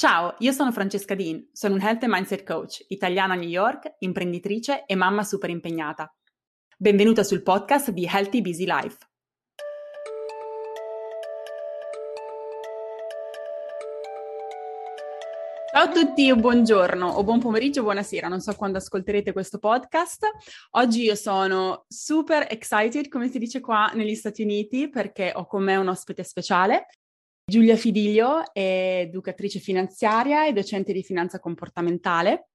Ciao, io sono Francesca Dean, sono un Health and Mindset Coach, italiana a New York, imprenditrice e mamma super impegnata. Benvenuta sul podcast di Healthy Busy Life. Ciao a tutti, buongiorno o buon pomeriggio, buonasera, non so quando ascolterete questo podcast. Oggi io sono super excited, come si dice qua negli Stati Uniti, perché ho con me un ospite speciale. Giulia Fidiglio è educatrice finanziaria e docente di finanza comportamentale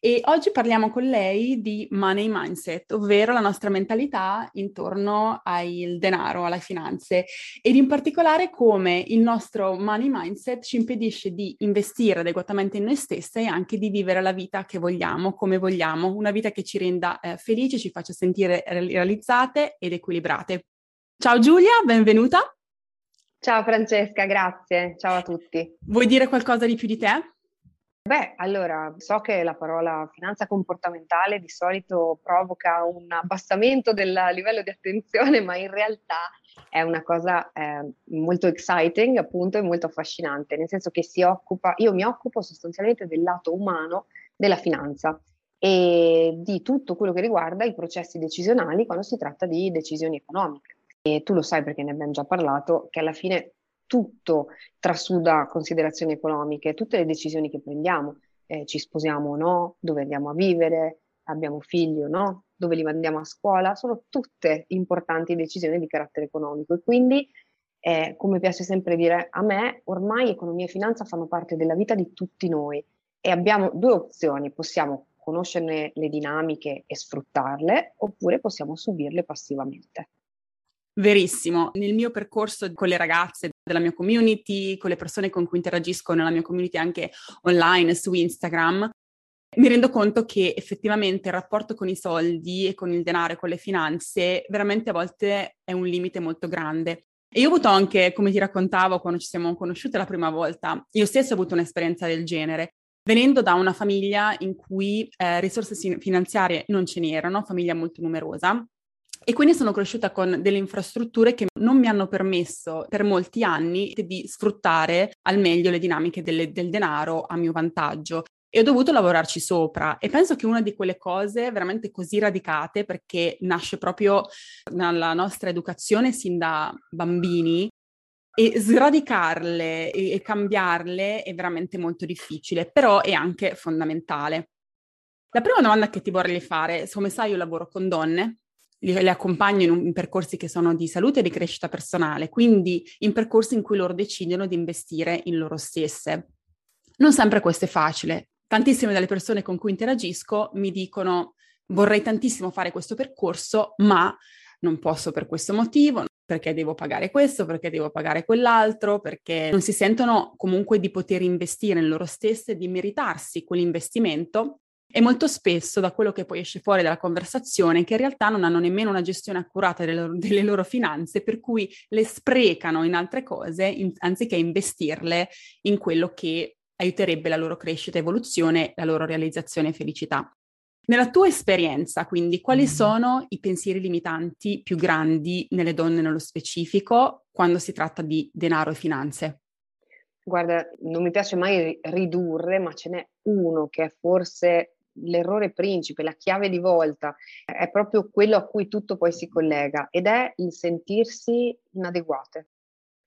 e oggi parliamo con lei di money mindset, ovvero la nostra mentalità intorno al denaro, alle finanze ed in particolare come il nostro money mindset ci impedisce di investire adeguatamente in noi stesse e anche di vivere la vita che vogliamo, come vogliamo, una vita che ci renda eh, felici, ci faccia sentire realizzate ed equilibrate. Ciao Giulia, benvenuta. Ciao Francesca, grazie. Ciao a tutti. Vuoi dire qualcosa di più di te? Beh, allora, so che la parola finanza comportamentale di solito provoca un abbassamento del livello di attenzione, ma in realtà è una cosa eh, molto exciting, appunto, e molto affascinante, nel senso che si occupa, io mi occupo sostanzialmente del lato umano della finanza e di tutto quello che riguarda i processi decisionali quando si tratta di decisioni economiche e tu lo sai perché ne abbiamo già parlato, che alla fine tutto trasuda considerazioni economiche, tutte le decisioni che prendiamo, eh, ci sposiamo o no, dove andiamo a vivere, abbiamo figli o no, dove li mandiamo a scuola, sono tutte importanti decisioni di carattere economico e quindi, eh, come piace sempre dire a me, ormai economia e finanza fanno parte della vita di tutti noi e abbiamo due opzioni, possiamo conoscerne le dinamiche e sfruttarle oppure possiamo subirle passivamente. Verissimo. Nel mio percorso con le ragazze della mia community, con le persone con cui interagisco nella mia community anche online su Instagram, mi rendo conto che effettivamente il rapporto con i soldi e con il denaro e con le finanze veramente a volte è un limite molto grande. E io ho avuto anche, come ti raccontavo quando ci siamo conosciute la prima volta, io stessa ho avuto un'esperienza del genere, venendo da una famiglia in cui eh, risorse finanziarie non ce n'erano, famiglia molto numerosa, e quindi sono cresciuta con delle infrastrutture che non mi hanno permesso per molti anni di sfruttare al meglio le dinamiche delle, del denaro a mio vantaggio e ho dovuto lavorarci sopra e penso che una di quelle cose veramente così radicate perché nasce proprio nella nostra educazione sin da bambini e sradicarle e, e cambiarle è veramente molto difficile, però è anche fondamentale. La prima domanda che ti vorrei fare, come sai io lavoro con donne le accompagno in, un, in, percorsi che sono di salute e di crescita personale, quindi in percorsi in cui loro decidono di investire in loro stesse. Non sempre questo è facile. Tantissime delle persone con cui interagisco mi dicono vorrei tantissimo fare questo percorso, ma non posso per questo motivo, perché devo pagare questo, perché devo pagare quell'altro, perché non si sentono comunque di poter investire in loro stesse, di meritarsi quell'investimento e molto spesso da quello che poi esce fuori dalla conversazione che in realtà non hanno nemmeno una gestione accurata delle loro, delle loro finanze, per cui le sprecano in altre cose in, anziché investirle in quello che aiuterebbe la loro crescita, evoluzione, la loro realizzazione e felicità. Nella tua esperienza, quindi, quali mm. sono i pensieri limitanti più grandi nelle donne nello specifico quando si tratta di denaro e finanze? Guarda, non mi piace mai ridurre, ma ce n'è uno che è forse l'errore principe, la chiave di volta, è proprio quello a cui tutto poi si collega ed è il sentirsi inadeguate.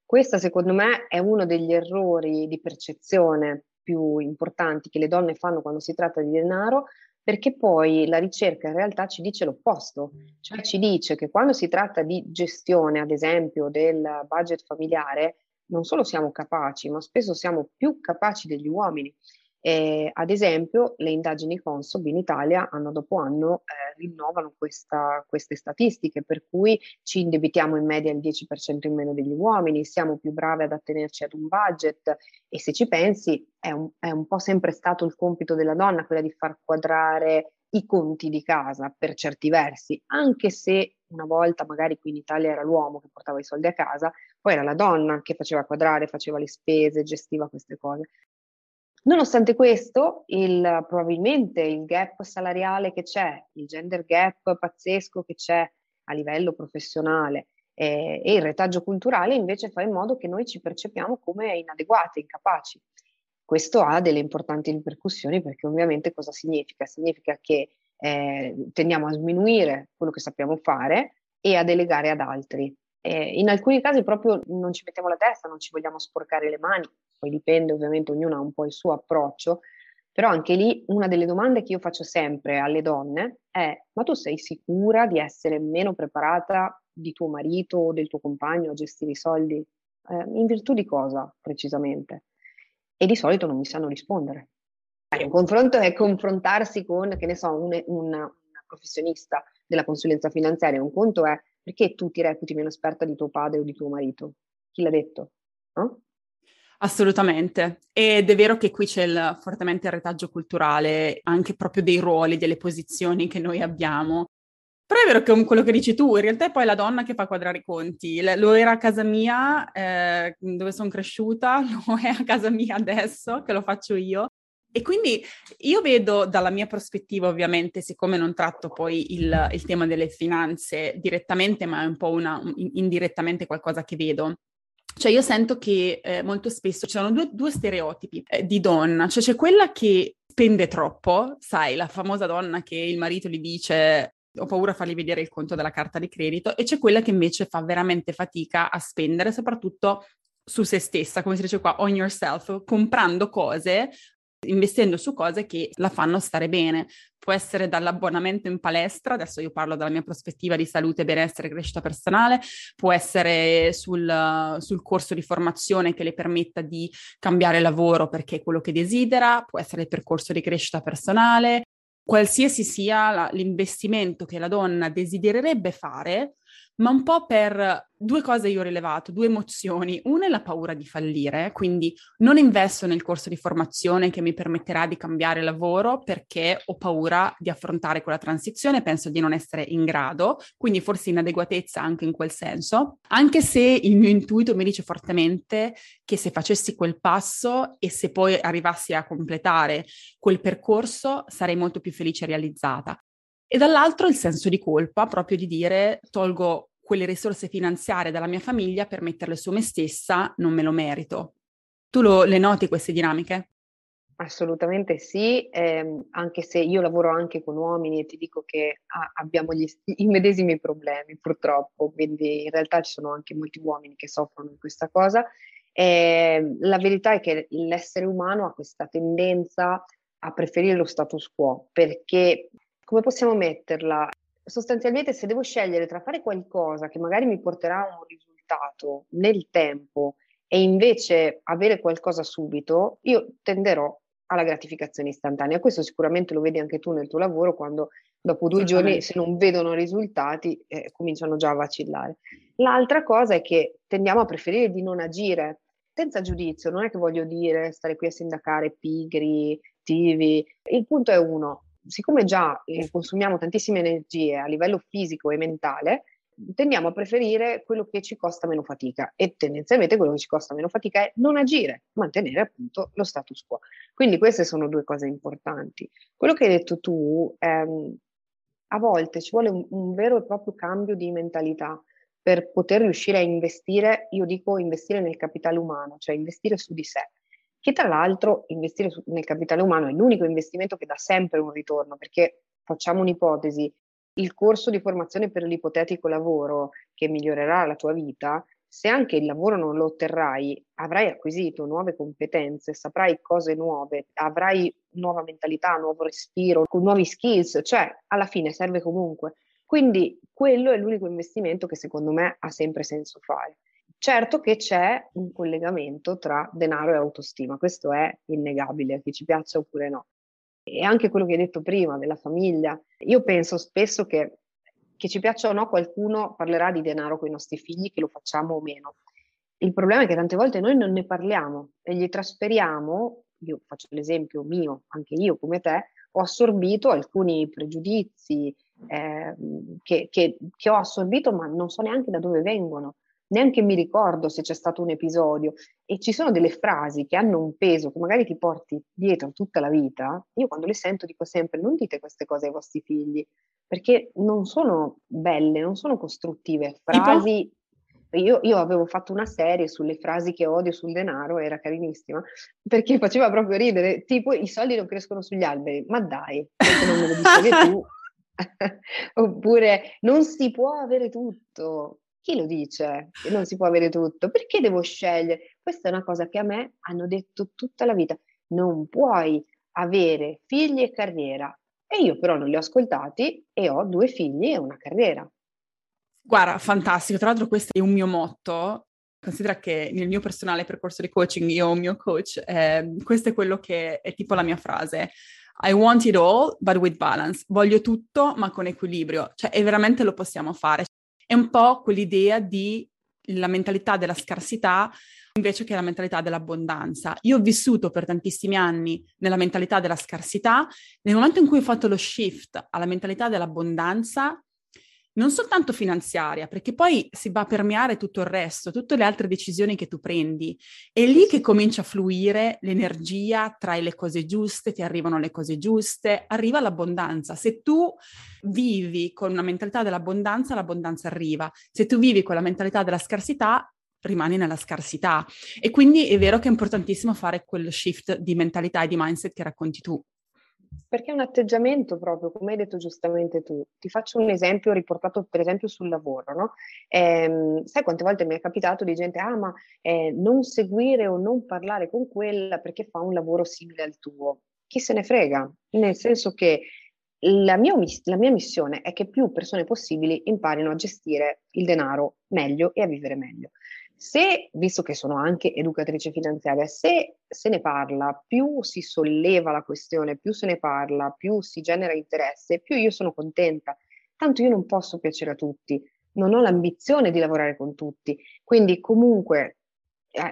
Questo secondo me è uno degli errori di percezione più importanti che le donne fanno quando si tratta di denaro, perché poi la ricerca in realtà ci dice l'opposto, cioè ci dice che quando si tratta di gestione, ad esempio, del budget familiare, non solo siamo capaci, ma spesso siamo più capaci degli uomini. Eh, ad esempio, le indagini Consob in Italia anno dopo anno eh, rinnovano questa, queste statistiche, per cui ci indebitiamo in media il 10% in meno degli uomini, siamo più bravi ad attenerci ad un budget e se ci pensi è un, è un po' sempre stato il compito della donna quella di far quadrare i conti di casa per certi versi, anche se una volta magari qui in Italia era l'uomo che portava i soldi a casa, poi era la donna che faceva quadrare, faceva le spese, gestiva queste cose. Nonostante questo, il, probabilmente il gap salariale che c'è, il gender gap pazzesco che c'è a livello professionale eh, e il retaggio culturale invece fa in modo che noi ci percepiamo come inadeguate, incapaci. questo ha delle importanti ripercussioni perché ovviamente cosa significa? Significa che eh, tendiamo a sminuire quello che sappiamo fare e a delegare ad altri. Eh, in alcuni casi proprio non ci mettiamo la testa, non ci vogliamo sporcare le mani, poi dipende ovviamente, ognuno ha un po' il suo approccio, però anche lì una delle domande che io faccio sempre alle donne è ma tu sei sicura di essere meno preparata di tuo marito o del tuo compagno a gestire i soldi? Eh, in virtù di cosa precisamente? E di solito non mi sanno rispondere. Un confronto è confrontarsi con, che ne so, un, una, una professionista della consulenza finanziaria. Un conto è perché tu ti reputi meno esperta di tuo padre o di tuo marito? Chi l'ha detto? No? Assolutamente. Ed è vero che qui c'è il, fortemente il retaggio culturale, anche proprio dei ruoli, delle posizioni che noi abbiamo. Però è vero che quello che dici tu, in realtà è poi la donna che fa quadrare i conti. Lo era a casa mia, eh, dove sono cresciuta, lo è a casa mia adesso, che lo faccio io. E quindi io vedo dalla mia prospettiva, ovviamente, siccome non tratto poi il, il tema delle finanze direttamente, ma è un po' una, indirettamente qualcosa che vedo. Cioè io sento che eh, molto spesso ci sono due, due stereotipi eh, di donna, cioè c'è quella che spende troppo, sai, la famosa donna che il marito gli dice ho paura a fargli vedere il conto della carta di credito e c'è quella che invece fa veramente fatica a spendere, soprattutto su se stessa, come si dice qua, on yourself, comprando cose investendo su cose che la fanno stare bene. Può essere dall'abbonamento in palestra, adesso io parlo dalla mia prospettiva di salute, benessere e crescita personale, può essere sul, sul corso di formazione che le permetta di cambiare lavoro perché è quello che desidera, può essere il percorso di crescita personale, qualsiasi sia la, l'investimento che la donna desidererebbe fare, ma un po' per due cose io ho rilevato, due emozioni. Una è la paura di fallire, quindi non investo nel corso di formazione che mi permetterà di cambiare lavoro perché ho paura di affrontare quella transizione, penso di non essere in grado, quindi forse inadeguatezza anche in quel senso, anche se il mio intuito mi dice fortemente che se facessi quel passo e se poi arrivassi a completare quel percorso sarei molto più felice e realizzata e dall'altro il senso di colpa, proprio di dire tolgo quelle risorse finanziarie dalla mia famiglia per metterle su me stessa, non me lo merito. Tu lo, le noti queste dinamiche? Assolutamente sì, ehm, anche se io lavoro anche con uomini e ti dico che ah, abbiamo gli, i medesimi problemi purtroppo, quindi in realtà ci sono anche molti uomini che soffrono di questa cosa. Eh, la verità è che l'essere umano ha questa tendenza a preferire lo status quo perché come possiamo metterla? Sostanzialmente se devo scegliere tra fare qualcosa che magari mi porterà a un risultato nel tempo e invece avere qualcosa subito, io tenderò alla gratificazione istantanea. Questo sicuramente lo vedi anche tu nel tuo lavoro quando dopo due giorni se non vedono risultati eh, cominciano già a vacillare. L'altra cosa è che tendiamo a preferire di non agire senza giudizio, non è che voglio dire stare qui a sindacare pigri, attivi. Il punto è uno, siccome già eh, consumiamo tantissime energie a livello fisico e mentale, tendiamo a preferire quello che ci costa meno fatica e tendenzialmente quello che ci costa meno fatica è non agire, mantenere appunto lo status quo. Quindi queste sono due cose importanti. Quello che hai detto tu, ehm, a volte ci vuole un, un vero e proprio cambio di mentalità per poter riuscire a investire, io dico investire nel capitale umano, cioè investire su di sé che tra l'altro investire su, nel capitale umano è l'unico investimento che dà sempre un ritorno, perché facciamo un'ipotesi, il corso di formazione per l'ipotetico lavoro che migliorerà la tua vita, se anche il lavoro non lo otterrai, avrai acquisito nuove competenze, saprai cose nuove, avrai nuova mentalità, nuovo respiro, nuovi skills, cioè alla fine serve comunque. Quindi quello è l'unico investimento che secondo me ha sempre senso fare. Certo che c'è un collegamento tra denaro e autostima, questo è innegabile, che ci piaccia oppure no. E anche quello che hai detto prima della famiglia. Io penso spesso che, che ci piaccia o no, qualcuno parlerà di denaro con i nostri figli, che lo facciamo o meno. Il problema è che tante volte noi non ne parliamo e gli trasferiamo, io faccio l'esempio mio, anche io come te, ho assorbito alcuni pregiudizi eh, che, che, che ho assorbito ma non so neanche da dove vengono neanche mi ricordo se c'è stato un episodio. E ci sono delle frasi che hanno un peso che magari ti porti dietro tutta la vita, io quando le sento dico sempre non dite queste cose ai vostri figli perché non sono belle, non sono costruttive, frasi io, io, avevo fatto una serie sulle frasi che odio sul denaro, era carinissima, perché faceva proprio ridere, tipo i soldi non crescono sugli alberi, ma dai, non me lo dicevi tu. Oppure non si può avere tutto. Chi lo dice che non si può avere tutto? Perché devo scegliere? Questa è una cosa che a me hanno detto tutta la vita. Non puoi avere figli e carriera. E io però non li ho ascoltati e ho due figli e una carriera. Guarda, fantastico. Tra l'altro questo è un mio motto. Considera che nel mio personale percorso di coaching io ho un mio coach. Eh, questo è quello che è tipo la mia frase. I want it all, but with balance. Voglio tutto, ma con equilibrio. Cioè, e veramente lo possiamo fare. È un po' quell'idea di la mentalità della scarsità invece che la mentalità dell'abbondanza. Io ho vissuto per tantissimi anni nella mentalità della scarsità. Nel momento in cui ho fatto lo shift alla mentalità dell'abbondanza, non soltanto finanziaria, perché poi si va a permeare tutto il resto, tutte le altre decisioni che tu prendi. È lì che comincia a fluire l'energia, trai le cose giuste, ti arrivano le cose giuste, arriva l'abbondanza. Se tu vivi con una mentalità dell'abbondanza, l'abbondanza arriva. Se tu vivi con la mentalità della scarsità, rimani nella scarsità. E quindi è vero che è importantissimo fare quello shift di mentalità e di mindset che racconti tu. Perché è un atteggiamento proprio, come hai detto giustamente tu. Ti faccio un esempio riportato per esempio sul lavoro, no? Eh, sai quante volte mi è capitato di gente, ah ma eh, non seguire o non parlare con quella perché fa un lavoro simile al tuo. Chi se ne frega? Nel senso che la mia, la mia missione è che più persone possibili imparino a gestire il denaro meglio e a vivere meglio. Se, visto che sono anche educatrice finanziaria, se se ne parla, più si solleva la questione, più se ne parla, più si genera interesse, più io sono contenta. Tanto io non posso piacere a tutti, non ho l'ambizione di lavorare con tutti. Quindi comunque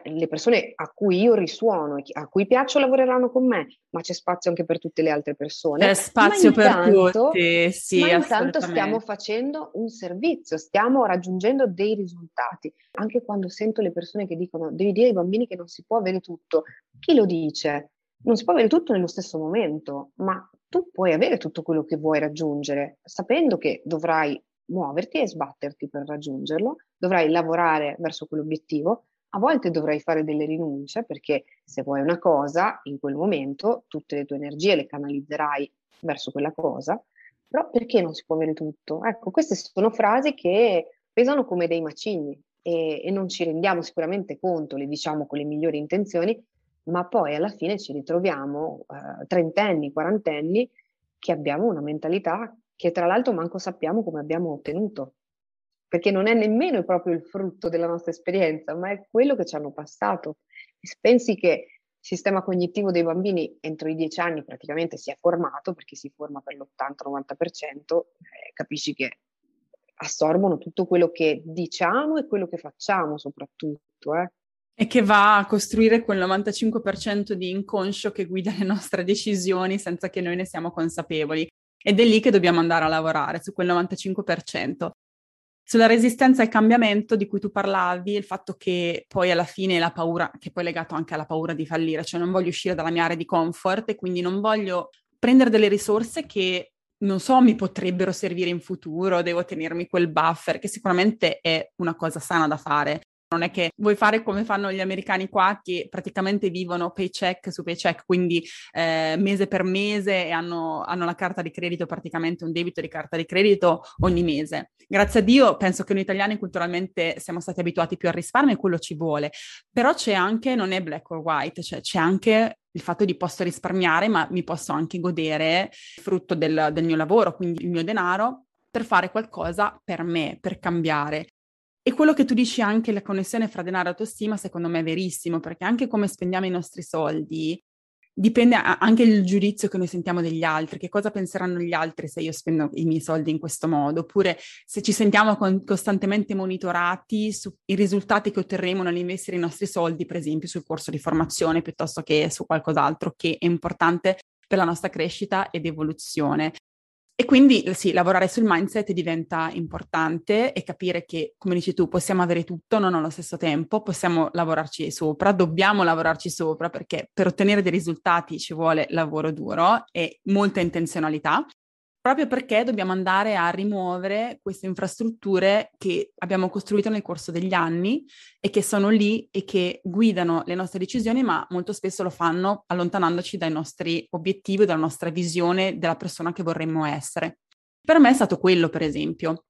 le persone a cui io risuono, a cui piaccio lavoreranno con me, ma c'è spazio anche per tutte le altre persone. C'è spazio per tutti, sì, Ma intanto stiamo facendo un servizio, stiamo raggiungendo dei risultati. Anche quando sento le persone che dicono devi dire ai bambini che non si può avere tutto, chi lo dice? Non si può avere tutto nello stesso momento, ma tu puoi avere tutto quello che vuoi raggiungere, sapendo che dovrai muoverti e sbatterti per raggiungerlo, dovrai lavorare verso quell'obiettivo, a volte dovrai fare delle rinunce perché se vuoi una cosa, in quel momento tutte le tue energie le canalizzerai verso quella cosa, però perché non si può avere tutto? Ecco, queste sono frasi che pesano come dei macigni e, e non ci rendiamo sicuramente conto, le diciamo con le migliori intenzioni, ma poi alla fine ci ritroviamo eh, trentenni, quarantenni che abbiamo una mentalità che tra l'altro manco sappiamo come abbiamo ottenuto perché non è nemmeno proprio il frutto della nostra esperienza, ma è quello che ci hanno passato. E pensi che il sistema cognitivo dei bambini entro i dieci anni praticamente si è formato, perché si forma per l'80-90%, eh, capisci che assorbono tutto quello che diciamo e quello che facciamo soprattutto. Eh. E che va a costruire quel 95% di inconscio che guida le nostre decisioni senza che noi ne siamo consapevoli. Ed è lì che dobbiamo andare a lavorare, su quel 95%. Sulla resistenza al cambiamento di cui tu parlavi, il fatto che poi alla fine la paura, che poi è legato anche alla paura di fallire, cioè non voglio uscire dalla mia area di comfort e quindi non voglio prendere delle risorse che non so, mi potrebbero servire in futuro, devo tenermi quel buffer, che sicuramente è una cosa sana da fare. Non è che vuoi fare come fanno gli americani qua che praticamente vivono paycheck su paycheck, quindi eh, mese per mese e hanno, hanno, la carta di credito, praticamente un debito di carta di credito ogni mese. Grazie a Dio penso che noi italiani culturalmente siamo stati abituati più al risparmio e quello ci vuole, però c'è anche, non è black or white, cioè c'è anche il fatto di posso risparmiare, ma mi posso anche godere frutto del, del mio lavoro, quindi il mio denaro, per fare qualcosa per me, per cambiare. E quello che tu dici anche, la connessione fra denaro e autostima, secondo me è verissimo, perché anche come spendiamo i nostri soldi, dipende anche il giudizio che noi sentiamo degli altri, che cosa penseranno gli altri se io spendo i miei soldi in questo modo, oppure se ci sentiamo con, costantemente monitorati sui risultati che otterremo nell'investire i nostri soldi, per esempio sul corso di formazione piuttosto che su qualcos'altro che è importante per la nostra crescita ed evoluzione. E quindi sì, lavorare sul mindset diventa importante e capire che, come dici tu, possiamo avere tutto, non allo stesso tempo, possiamo lavorarci sopra, dobbiamo lavorarci sopra perché per ottenere dei risultati ci vuole lavoro duro e molta intenzionalità. Proprio perché dobbiamo andare a rimuovere queste infrastrutture che abbiamo costruito nel corso degli anni e che sono lì e che guidano le nostre decisioni, ma molto spesso lo fanno allontanandoci dai nostri obiettivi, dalla nostra visione della persona che vorremmo essere. Per me è stato quello, per esempio.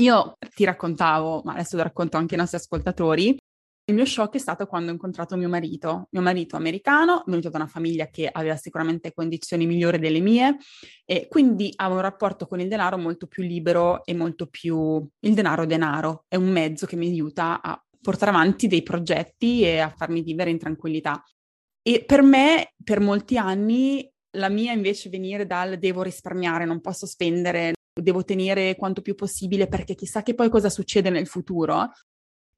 Io ti raccontavo, ma adesso lo racconto anche ai nostri ascoltatori, il mio shock è stato quando ho incontrato mio marito, mio marito americano, venuto da una famiglia che aveva sicuramente condizioni migliori delle mie e quindi avevo un rapporto con il denaro molto più libero e molto più... Il denaro denaro, è un mezzo che mi aiuta a portare avanti dei progetti e a farmi vivere in tranquillità. E per me, per molti anni, la mia invece venire dal devo risparmiare, non posso spendere, devo tenere quanto più possibile perché chissà che poi cosa succede nel futuro,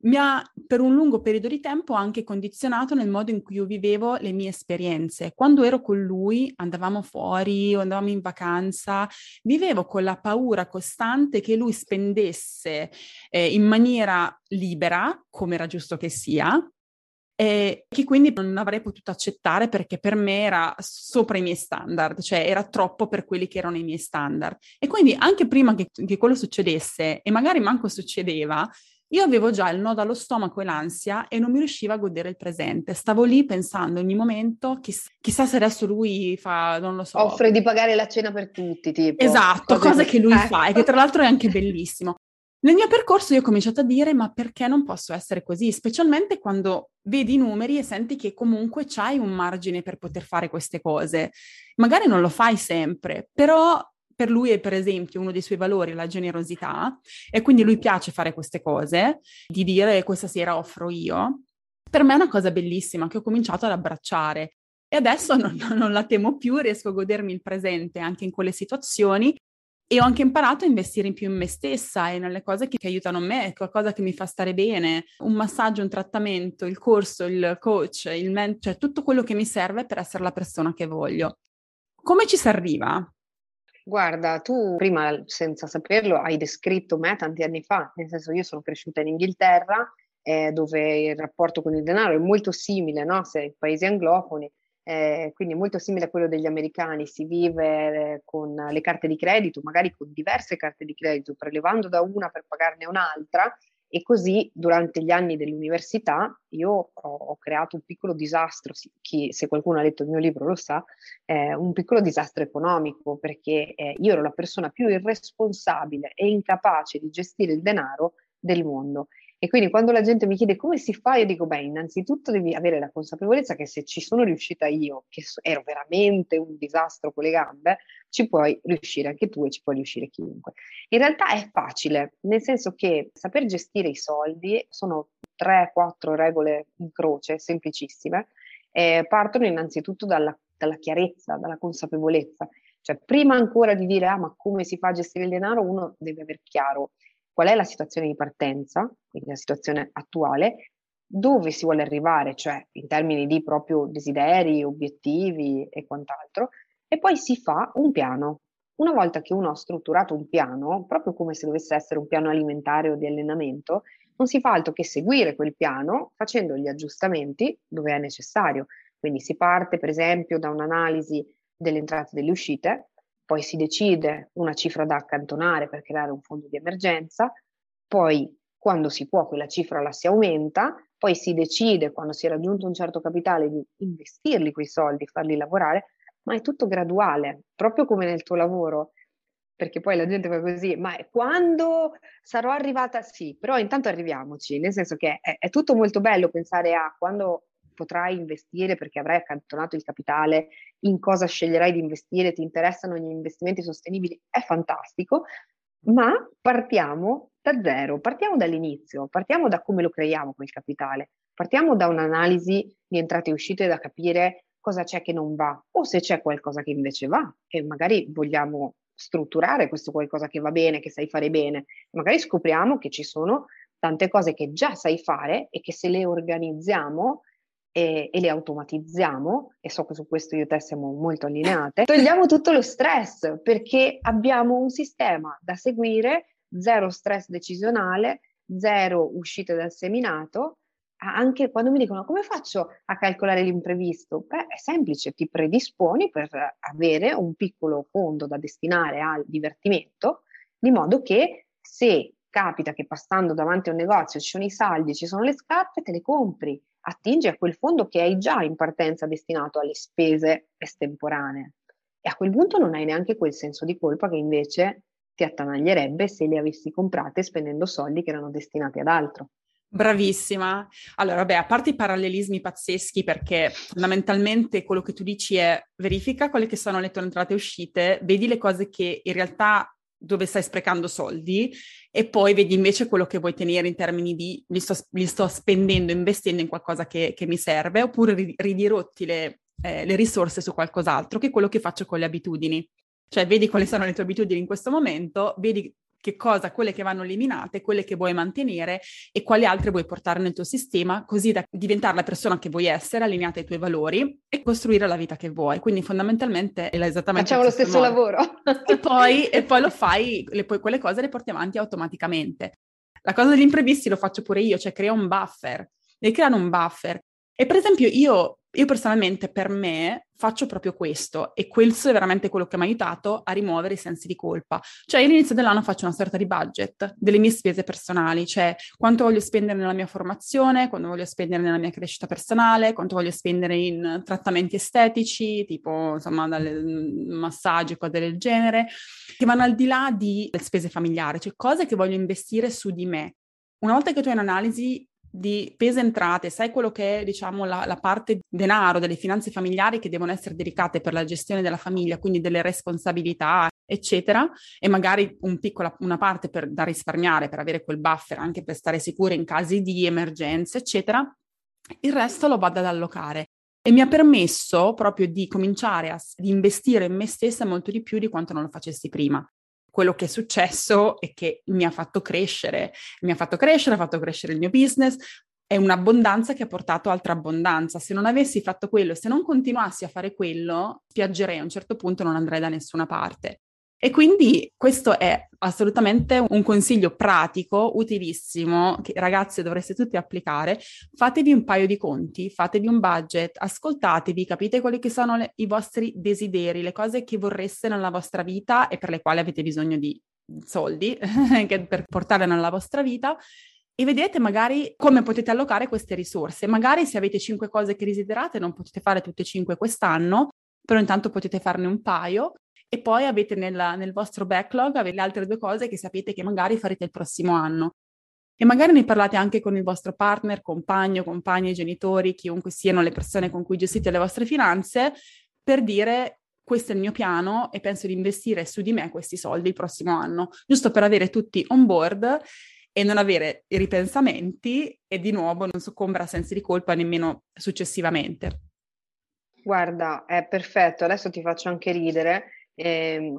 mi ha per un lungo periodo di tempo anche condizionato nel modo in cui io vivevo le mie esperienze. Quando ero con lui, andavamo fuori o andavamo in vacanza, vivevo con la paura costante che lui spendesse eh, in maniera libera, come era giusto che sia, e che quindi non avrei potuto accettare perché per me era sopra i miei standard, cioè era troppo per quelli che erano i miei standard. E quindi anche prima che, che quello succedesse, e magari manco succedeva, io avevo già il nodo allo stomaco e l'ansia e non mi riuscivo a godere il presente. Stavo lì pensando ogni momento, chiss- chissà se adesso lui fa, non lo so. Offre di pagare la cena per tutti, tipo. Esatto, cose, cose che lui eh. fa e che tra l'altro è anche bellissimo. Nel mio percorso io ho cominciato a dire ma perché non posso essere così, specialmente quando vedi i numeri e senti che comunque c'hai un margine per poter fare queste cose. Magari non lo fai sempre, però per lui è per esempio uno dei suoi valori la generosità e quindi lui piace fare queste cose, di dire questa sera offro io. Per me è una cosa bellissima che ho cominciato ad abbracciare e adesso non, non la temo più, riesco a godermi il presente anche in quelle situazioni e ho anche imparato a investire in più in me stessa e nelle cose che, che, aiutano me, qualcosa che mi fa stare bene, un massaggio, un trattamento, il corso, il coach, il mentor, cioè tutto quello che mi serve per essere la persona che voglio. Come ci si arriva? Guarda, tu prima, senza saperlo, hai descritto me tanti anni fa, nel senso io sono cresciuta in Inghilterra, eh, dove il rapporto con il denaro è molto simile, no? Se paesi anglofoni, eh, quindi molto simile a quello degli americani, si vive eh, con le carte di credito, magari con diverse carte di credito, prelevando da una per pagarne un'altra, e così durante gli anni dell'università io ho, ho creato un piccolo disastro, chi, se qualcuno ha letto il mio libro lo sa, eh, un piccolo disastro economico perché eh, io ero la persona più irresponsabile e incapace di gestire il denaro del mondo e quindi quando la gente mi chiede come si fa, io dico, beh, innanzitutto devi avere la consapevolezza che se ci sono riuscita io, che ero veramente un disastro con le gambe, ci puoi riuscire anche tu e ci può riuscire chiunque. In realtà è facile, nel senso che saper gestire i soldi sono 3-4 regole in croce, semplicissime, eh, partono innanzitutto dalla, dalla chiarezza, dalla consapevolezza. Cioè, prima ancora di dire, ah, ma come si fa a gestire il denaro, uno deve aver chiaro qual è la situazione di partenza, quindi la situazione attuale, dove si vuole arrivare, cioè in termini di proprio desideri, obiettivi e quant'altro, e poi si fa un piano. Una volta che uno ha strutturato un piano, proprio come se dovesse essere un piano alimentare o di allenamento, non si fa altro che seguire quel piano facendo gli aggiustamenti dove è necessario. Quindi si parte per esempio da un'analisi delle entrate e delle uscite, poi si decide una cifra da accantonare per creare un fondo di emergenza, poi quando si può quella cifra la si aumenta, poi si decide quando si è raggiunto un certo capitale di investirli quei soldi, farli lavorare, ma è tutto graduale, proprio come nel tuo lavoro, perché poi la gente fa così, ma quando sarò arrivata? Sì, però intanto arriviamoci, nel senso che è, è tutto molto bello pensare a quando potrai investire perché avrai accantonato il capitale, in cosa sceglierai di investire, ti interessano gli investimenti sostenibili, è fantastico, ma partiamo da zero, partiamo dall'inizio, partiamo da come lo creiamo quel capitale, partiamo da un'analisi di entrate e uscite da capire cosa c'è che non va o se c'è qualcosa che invece va e magari vogliamo strutturare questo qualcosa che va bene, che sai fare bene, magari scopriamo che ci sono tante cose che già sai fare e che se le organizziamo e, e, le automatizziamo, e so che su questo io e te siamo molto allineate, togliamo tutto lo stress perché abbiamo un sistema da seguire, zero stress decisionale, zero uscite dal seminato, anche quando mi dicono come faccio a calcolare l'imprevisto? Beh, è semplice, ti predisponi per avere un piccolo fondo da destinare al divertimento, di modo che se capita che passando davanti a un negozio ci sono i saldi, ci sono le scarpe, te le compri, attingi a quel fondo che hai già in partenza destinato alle spese estemporanee. E a quel punto non hai neanche quel senso di colpa che invece ti attanaglierebbe se le avessi comprate spendendo soldi che erano destinati ad altro. Bravissima. Allora, vabbè, a parte i parallelismi pazzeschi, perché fondamentalmente quello che tu dici è verifica quelle che sono le tue entrate e uscite, vedi le cose che in realtà dove stai sprecando soldi e poi vedi invece quello che vuoi tenere in termini di li sto, li sto spendendo, investendo in qualcosa che, che mi serve, oppure ridirotti le, eh, le risorse su qualcos'altro, che è quello che faccio con le abitudini. Cioè, vedi quali sono le tue abitudini in questo momento, vedi che cosa, quelle che vanno eliminate, quelle che vuoi mantenere e quali altre vuoi portare nel tuo sistema, così da diventare la persona che vuoi essere, allineata ai tuoi valori e costruire la vita che vuoi. Quindi fondamentalmente è esattamente Facciamo lo stesso modo. lavoro. e, poi, e poi lo fai, le, poi quelle cose le porti avanti automaticamente. La cosa degli imprevisti lo faccio pure io, cioè crea un buffer. Devi creare un buffer. E per esempio io io personalmente per me faccio proprio questo e questo è veramente quello che mi ha aiutato a rimuovere i sensi di colpa. Cioè io all'inizio dell'anno faccio una sorta di budget delle mie spese personali, cioè quanto voglio spendere nella mia formazione, quanto voglio spendere nella mia crescita personale, quanto voglio spendere in trattamenti estetici, tipo insomma mm, massaggi, cose del genere, che vanno al di là di spese familiari, cioè cose che voglio investire su di me. Una volta che tu hai un'analisi di peso entrate, sai quello che è diciamo la, la, parte denaro delle finanze familiari che devono essere dedicate per la gestione della famiglia, quindi delle responsabilità, eccetera, e magari un piccola, una parte per, da risparmiare per avere quel buffer anche per stare sicuri in casi di emergenza, eccetera, il resto lo vado ad allocare. E mi ha permesso proprio di cominciare a investire in me stessa molto di più di quanto non lo facessi prima quello che è successo e che mi ha fatto crescere, mi ha fatto crescere, ha fatto crescere il mio business, è un'abbondanza che ha portato altra abbondanza. Se non avessi fatto quello, se non continuassi a fare quello, spiaggerei a un certo punto, non andrei da nessuna parte. E quindi questo è assolutamente un consiglio pratico, utilissimo, che ragazzi dovreste tutti applicare. Fatevi un paio di conti, fatevi un budget, ascoltatevi, capite quali che sono le, i vostri desideri, le cose che vorreste nella vostra vita e per le quali avete bisogno di soldi per portare nella vostra vita e vedete magari come potete allocare queste risorse. Magari se avete cinque cose che desiderate non potete fare tutte e cinque quest'anno, però intanto potete farne un paio e poi avete nella, nel vostro backlog le altre due cose che sapete che magari farete il prossimo anno. E magari ne parlate anche con il vostro partner, compagno, compagni, genitori, chiunque siano le persone con cui gestite le vostre finanze, per dire questo è il mio piano e penso di investire su di me questi soldi il prossimo anno, giusto per avere tutti on board e non avere ripensamenti e di nuovo non soccombere a sensi di colpa nemmeno successivamente. Guarda, è perfetto, adesso ti faccio anche ridere eh,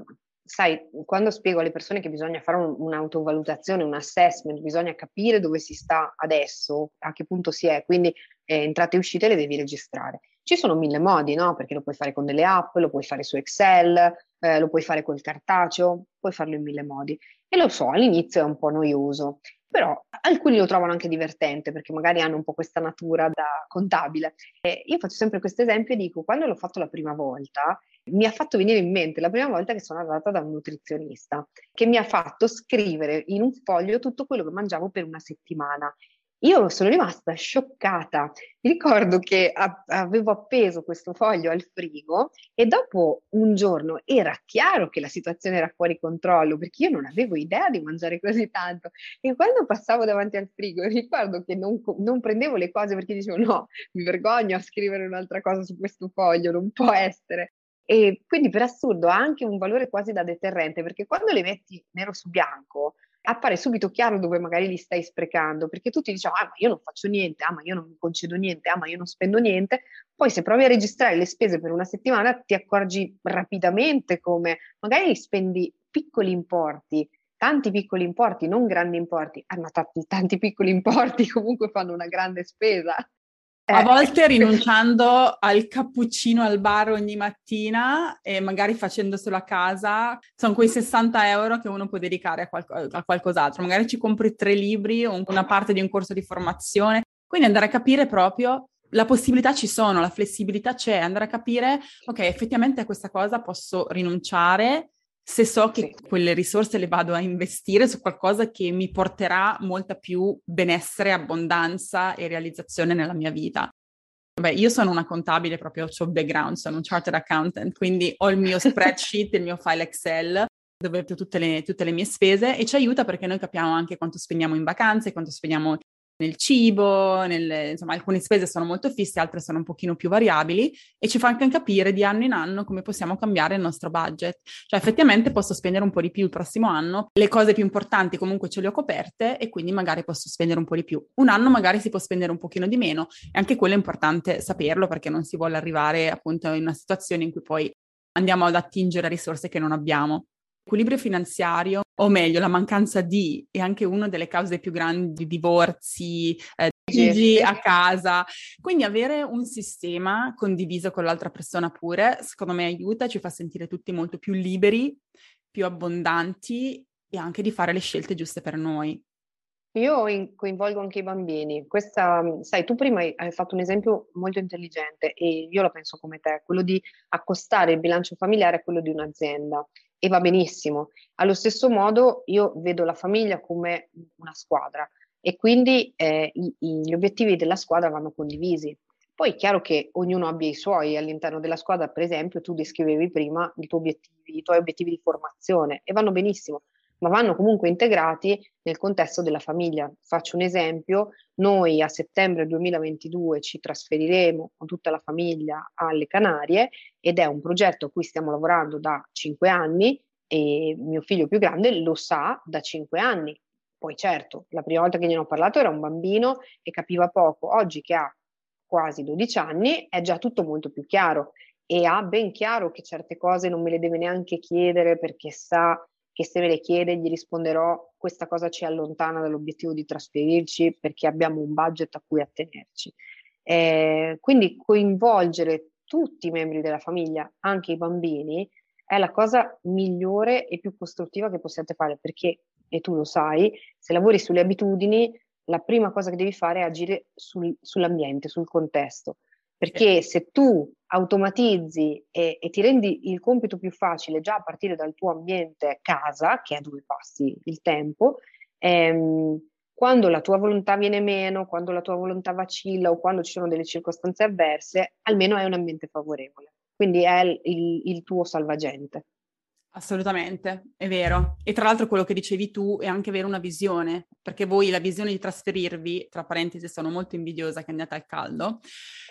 sai, quando spiego alle persone che bisogna fare un, un'autovalutazione, un assessment, bisogna capire dove si sta adesso, a che punto si è, quindi eh, entrate e uscite le devi registrare. Ci sono mille modi, no? Perché lo puoi fare con delle app, lo puoi fare su Excel, eh, lo puoi fare col cartaceo, puoi farlo in mille modi. E lo so, all'inizio è un po' noioso, però alcuni lo trovano anche divertente perché magari hanno un po' questa natura da contabile. E io faccio sempre questo esempio e dico, quando l'ho fatto la prima volta, mi ha fatto venire in mente la prima volta che sono andata da un nutrizionista, che mi ha fatto scrivere in un foglio tutto quello che mangiavo per una settimana. Io sono rimasta scioccata. Ricordo che a- avevo appeso questo foglio al frigo e dopo un giorno era chiaro che la situazione era fuori controllo perché io non avevo idea di mangiare così tanto. E quando passavo davanti al frigo ricordo che non, non prendevo le cose perché dicevo no, mi vergogno a scrivere un'altra cosa su questo foglio, non può essere. E quindi per assurdo ha anche un valore quasi da deterrente, perché quando le metti nero su bianco appare subito chiaro dove magari li stai sprecando, perché tutti diciamo, ah ma io non faccio niente, ah ma io non concedo niente, ah ma io non spendo niente, poi se provi a registrare le spese per una settimana ti accorgi rapidamente come magari spendi piccoli importi, tanti piccoli importi, non grandi importi, ah ma tanti, tanti piccoli importi comunque fanno una grande spesa. A eh. volte rinunciando al cappuccino al bar ogni mattina e magari facendoselo a casa, sono quei 60 euro che uno può dedicare a, qualco- a qualcos'altro. Magari ci compri tre libri o una parte di un corso di formazione. Quindi andare a capire proprio la possibilità ci sono, la flessibilità c'è, andare a capire, ok, effettivamente a questa cosa posso rinunciare se so che sì. quelle risorse le vado a investire su qualcosa che mi porterà molta più benessere, abbondanza e realizzazione nella mia vita. Beh, io sono una contabile proprio, ho background, sono un chartered accountant, quindi ho il mio spreadsheet, il mio file Excel dove ho tutte le, tutte le mie spese e ci aiuta perché noi capiamo anche quanto spendiamo in vacanze, quanto spendiamo nel cibo, nel, insomma alcune spese sono molto fisse, altre sono un pochino più variabili e ci fa anche capire di anno in anno come possiamo cambiare il nostro budget. Cioè effettivamente posso spendere un po' di più il prossimo anno, le cose più importanti comunque ce le ho coperte e quindi magari posso spendere un po' di più. Un anno magari si può spendere un pochino di meno e anche quello è importante saperlo perché non si vuole arrivare appunto in una situazione in cui poi andiamo ad attingere risorse che non abbiamo. L'equilibrio finanziario, o meglio, la mancanza di, è anche una delle cause più grandi di divorzi, eh, litigi a casa. Quindi avere un sistema condiviso con l'altra persona pure, secondo me aiuta, ci fa sentire tutti molto più liberi, più abbondanti e anche di fare le scelte giuste per noi. Io in, coinvolgo anche i bambini. Questa, sai, tu prima hai fatto un esempio molto intelligente e io la penso come te, quello di accostare il bilancio familiare a quello di un'azienda e va benissimo. Allo stesso modo io vedo la famiglia come una squadra e quindi eh, i, i, gli obiettivi della squadra vanno condivisi. Poi è chiaro che ognuno abbia i suoi all'interno della squadra, per esempio tu descrivevi prima i tuoi obiettivi, i tuoi obiettivi di formazione e vanno benissimo, ma vanno comunque integrati nel contesto della famiglia. Faccio un esempio, noi a settembre 2022 ci trasferiremo con tutta la famiglia alle Canarie ed è un progetto a cui stiamo lavorando da cinque anni e mio figlio più grande lo sa da cinque anni. Poi certo, la prima volta che gliene ho parlato era un bambino e capiva poco. Oggi che ha quasi 12 anni è già tutto molto più chiaro e ha ben chiaro che certe cose non me le deve neanche chiedere perché sa che se me le chiede gli risponderò questa cosa ci allontana dall'obiettivo di trasferirci perché abbiamo un budget a cui attenerci. Eh, quindi coinvolgere tutti i membri della famiglia, anche i bambini, è la cosa migliore e più costruttiva che possiate fare perché, e tu lo sai, se lavori sulle abitudini, la prima cosa che devi fare è agire sul, sull'ambiente, sul contesto. Perché se tu automatizzi e, e, ti rendi il compito più facile già a partire dal tuo ambiente casa, che è dove passi il tempo, ehm, quando la tua volontà viene meno, quando la tua volontà vacilla o quando ci sono delle circostanze avverse, almeno è un ambiente favorevole. Quindi è il, il, il tuo salvagente. Assolutamente, è vero. E tra l'altro quello che dicevi tu è anche avere una visione, perché voi la visione di trasferirvi, tra parentesi sono molto invidiosa che andate al caldo,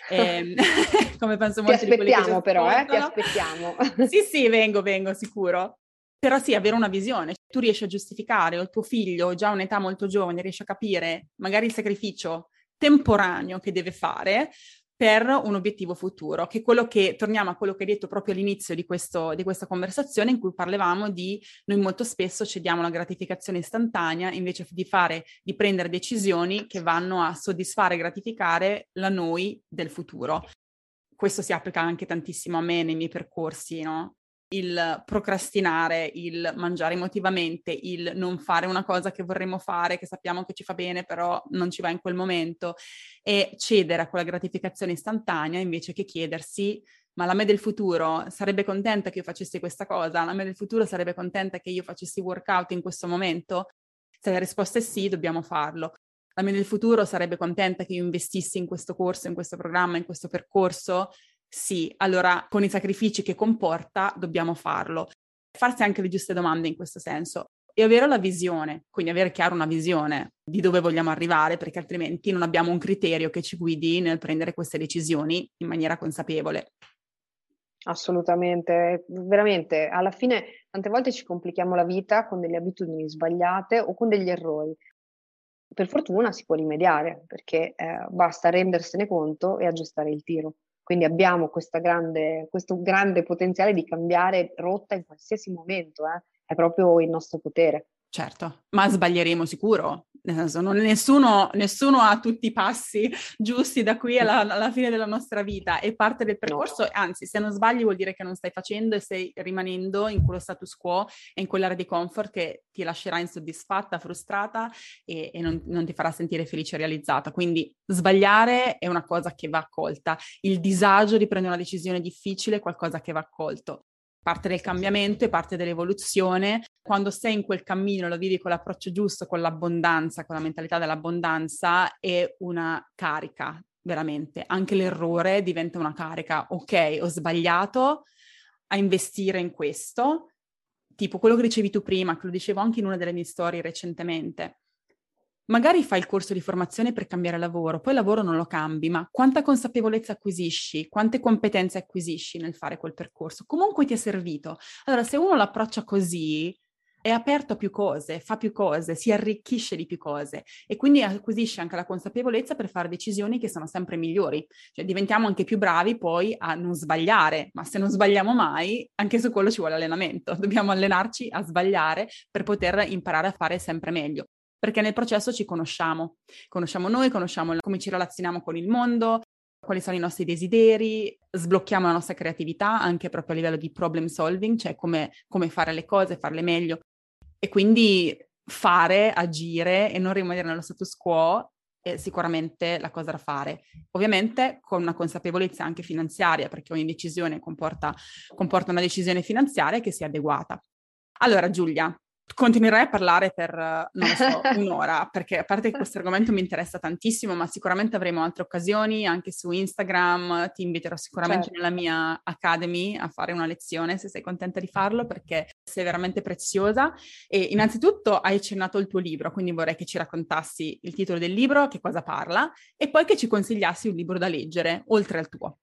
eh, come penso molti Ti aspettiamo però, eh, ti aspettiamo. sì, sì, vengo, vengo, sicuro. Però sì, avere una visione. Tu riesci a giustificare, o il tuo figlio, già a un'età molto giovane, riesce a capire magari il sacrificio temporaneo che deve fare per un obiettivo futuro, che è quello che, torniamo a quello che hai detto proprio all'inizio di, questo, di questa conversazione in cui parlavamo di noi molto spesso cediamo la gratificazione istantanea invece di fare, di prendere decisioni che vanno a soddisfare e gratificare la noi del futuro. Questo si applica anche tantissimo a me nei miei percorsi, no? Il procrastinare, il mangiare emotivamente, il non fare una cosa che vorremmo fare, che sappiamo che ci fa bene, però non ci va in quel momento, e cedere a quella gratificazione istantanea invece che chiedersi ma la me del futuro sarebbe contenta che io facessi questa cosa? La me del futuro sarebbe contenta che io facessi workout in questo momento? Se la risposta è sì, dobbiamo farlo. La me del futuro sarebbe contenta che io investissi in questo corso, in questo programma, in questo percorso? Sì, allora con i sacrifici che comporta dobbiamo farlo. Farsi anche le giuste domande in questo senso e avere la visione, quindi avere chiaro una visione di dove vogliamo arrivare, perché altrimenti non abbiamo un criterio che ci guidi nel prendere queste decisioni in maniera consapevole. Assolutamente, veramente, alla fine tante volte ci complichiamo la vita con delle abitudini sbagliate o con degli errori. Per fortuna si può rimediare perché eh, basta rendersene conto e aggiustare il tiro. Quindi abbiamo grande, questo grande potenziale di cambiare rotta in qualsiasi momento, eh? è proprio il nostro potere. Certo, ma sbaglieremo sicuro, nessuno, nessuno, ha tutti i passi giusti da qui alla, alla, fine della nostra vita e parte del percorso, no. anzi se non sbagli vuol dire che non stai facendo e stai rimanendo in quello status quo e in quell'area di comfort che ti lascerà insoddisfatta, frustrata e, e non, non ti farà sentire felice e realizzata. Quindi sbagliare è una cosa che va accolta, il disagio di prendere una decisione difficile è qualcosa che va accolto parte del cambiamento e parte dell'evoluzione. Quando sei in quel cammino, lo vivi con l'approccio giusto, con l'abbondanza, con la mentalità dell'abbondanza, è una carica, veramente. Anche l'errore diventa una carica. Ok, ho sbagliato a investire in questo, tipo quello che dicevi tu prima, che lo dicevo anche in una delle mie storie recentemente magari fai il corso di formazione per cambiare lavoro, poi il lavoro non lo cambi, ma quanta consapevolezza acquisisci, quante competenze acquisisci nel fare quel percorso? Comunque ti è servito. Allora, se uno l'approccia così, è aperto a più cose, fa più cose, si arricchisce di più cose e quindi acquisisce anche la consapevolezza per fare decisioni che sono sempre migliori. Cioè diventiamo anche più bravi poi a non sbagliare, ma se non sbagliamo mai, anche su quello ci vuole allenamento. Dobbiamo allenarci a sbagliare per poter imparare a fare sempre meglio perché nel processo ci conosciamo, conosciamo noi, conosciamo come ci relazioniamo con il mondo, quali sono i nostri desideri, sblocchiamo la nostra creatività anche proprio a livello di problem solving, cioè come, come fare le cose, farle meglio. E quindi fare, agire e non rimanere nello status quo è sicuramente la cosa da fare. Ovviamente con una consapevolezza anche finanziaria, perché ogni decisione comporta, comporta una decisione finanziaria che sia adeguata. Allora Giulia, Continuerei a parlare per, non so, un'ora, perché a parte che questo argomento mi interessa tantissimo, ma sicuramente avremo altre occasioni anche su Instagram. Ti inviterò sicuramente certo. nella mia Academy a fare una lezione se sei contenta di farlo, perché sei veramente preziosa. E innanzitutto hai accennato il tuo libro, quindi vorrei che ci raccontassi il titolo del libro, che cosa parla, e poi che ci consigliassi un libro da leggere, oltre al tuo.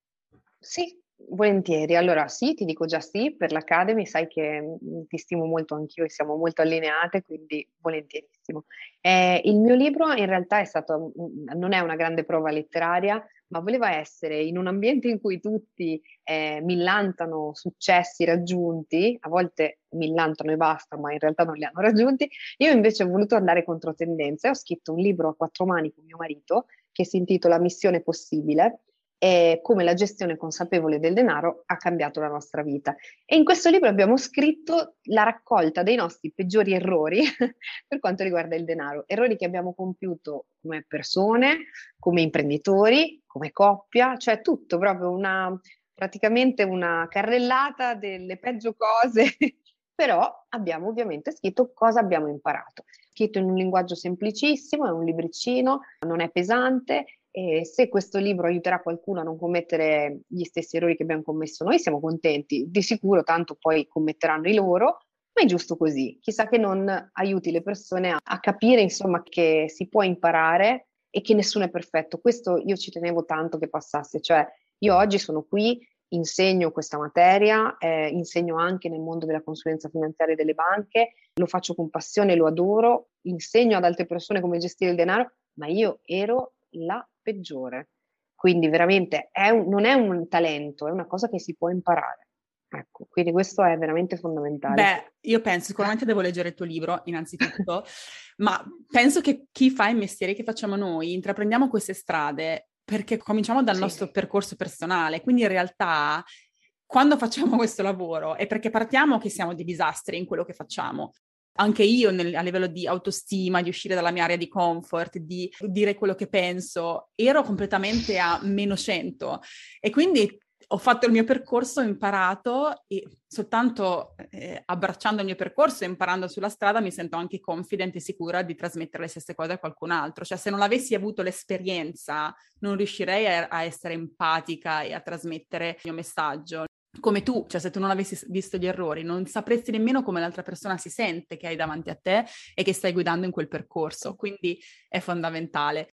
Sì, Volentieri, allora sì, ti dico già sì, per l'Academy sai che mm, ti stimo molto anch'io e siamo molto allineate, quindi volentierissimo. Eh, il mio libro in realtà è stato, mm, non è una grande prova letteraria, ma voleva essere in un ambiente in cui tutti eh, millantano successi raggiunti, a volte millantano e basta, ma in realtà non li hanno raggiunti, io invece ho voluto andare contro tendenza e ho scritto un libro a quattro mani con mio marito che si intitola Missione Possibile e come la gestione consapevole del denaro ha cambiato la nostra vita. E in questo libro abbiamo scritto la raccolta dei nostri peggiori errori per quanto riguarda il denaro, errori che abbiamo compiuto come persone, come imprenditori, come coppia, cioè tutto, proprio una, praticamente una carrellata delle peggio cose, però abbiamo ovviamente scritto cosa abbiamo imparato. Scritto in un linguaggio semplicissimo, è un libricino, non è pesante e se questo libro aiuterà qualcuno a non commettere gli stessi errori che abbiamo commesso noi, siamo contenti. Di sicuro tanto poi commetteranno i loro, ma è giusto così. Chissà che non aiuti le persone a, a capire, insomma, che si può imparare e che nessuno è perfetto. Questo io ci tenevo tanto che passasse, cioè io oggi sono qui, insegno questa materia, eh, insegno anche nel mondo della consulenza finanziaria delle banche, lo faccio con passione, lo adoro, insegno ad altre persone come gestire il denaro, ma io ero la peggiore. Quindi veramente è un, non è un talento, è una cosa che si può imparare. Ecco, quindi questo è veramente fondamentale. Beh, io penso, sicuramente devo leggere il tuo libro innanzitutto, ma penso che chi fa i mestieri che facciamo noi, intraprendiamo queste strade perché cominciamo dal sì. nostro percorso personale, quindi in realtà quando facciamo questo lavoro è perché partiamo che siamo dei disastri in quello che facciamo anche io nel, a livello di autostima, di uscire dalla mia area di comfort, di dire quello che penso, ero completamente a meno 100 e quindi ho fatto il mio percorso, ho imparato e soltanto eh, abbracciando il mio percorso e imparando sulla strada mi sento anche confident e sicura di trasmettere le stesse cose a qualcun altro. Cioè se non avessi avuto l'esperienza non riuscirei a, a essere empatica e a trasmettere il mio messaggio come tu, cioè se tu non avessi visto gli errori, non sapresti nemmeno come l'altra persona si sente che hai davanti a te e che stai guidando in quel percorso, quindi è fondamentale.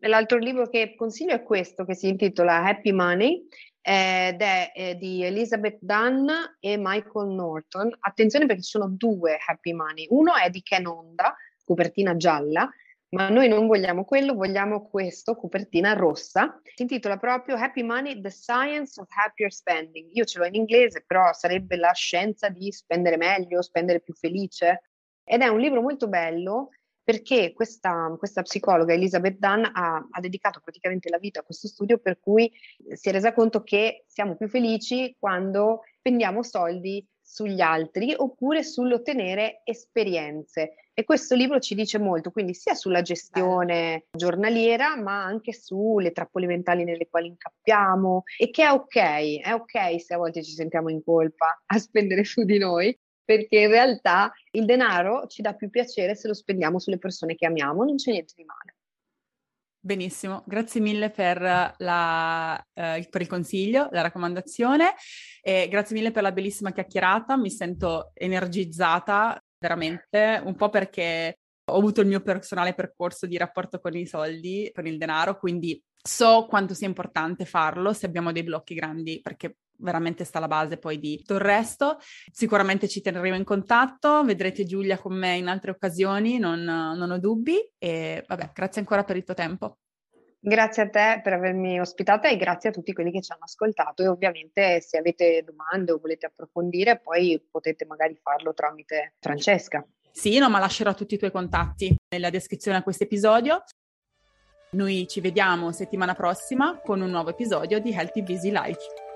L'altro libro che consiglio è questo, che si intitola Happy Money, ed è, è di Elizabeth Dunn e Michael Norton. Attenzione perché ci sono due Happy Money. Uno è di Ken Honda, copertina gialla, ma noi non vogliamo quello, vogliamo questo, copertina rossa. Si intitola proprio Happy Money, The Science of Happier Spending. Io ce l'ho in inglese, però sarebbe la scienza di spendere meglio, spendere più felice. Ed è un libro molto bello perché questa, questa psicologa Elizabeth Dunn ha, ha, dedicato praticamente la vita a questo studio per cui si è resa conto che siamo più felici quando spendiamo soldi sugli altri oppure sull'ottenere esperienze. E questo libro ci dice molto, quindi sia sulla gestione giornaliera, ma anche sulle trappole mentali nelle quali incappiamo e che è ok, è ok se a volte ci sentiamo in colpa a spendere su di noi, perché in realtà il denaro ci dà più piacere se lo spendiamo sulle persone che amiamo, non c'è niente di male. Benissimo, grazie mille per, la, eh, per, il consiglio, la raccomandazione e grazie mille per la bellissima chiacchierata, mi sento energizzata veramente, un po' perché ho avuto il mio personale percorso di rapporto con i soldi, con il denaro, quindi so quanto sia importante farlo se abbiamo dei blocchi grandi, perché veramente sta la base poi di tutto il resto. Sicuramente ci terremo in contatto, vedrete Giulia con me in altre occasioni, non, non ho dubbi e vabbè, grazie ancora per il tuo tempo. Grazie a te per avermi ospitata e grazie a tutti quelli che ci hanno ascoltato e ovviamente se avete domande o volete approfondire poi potete magari farlo tramite Francesca. Sì, no, ma lascerò tutti i tuoi contatti nella descrizione a questo episodio. Noi ci vediamo settimana prossima con un nuovo episodio di Healthy Busy Life.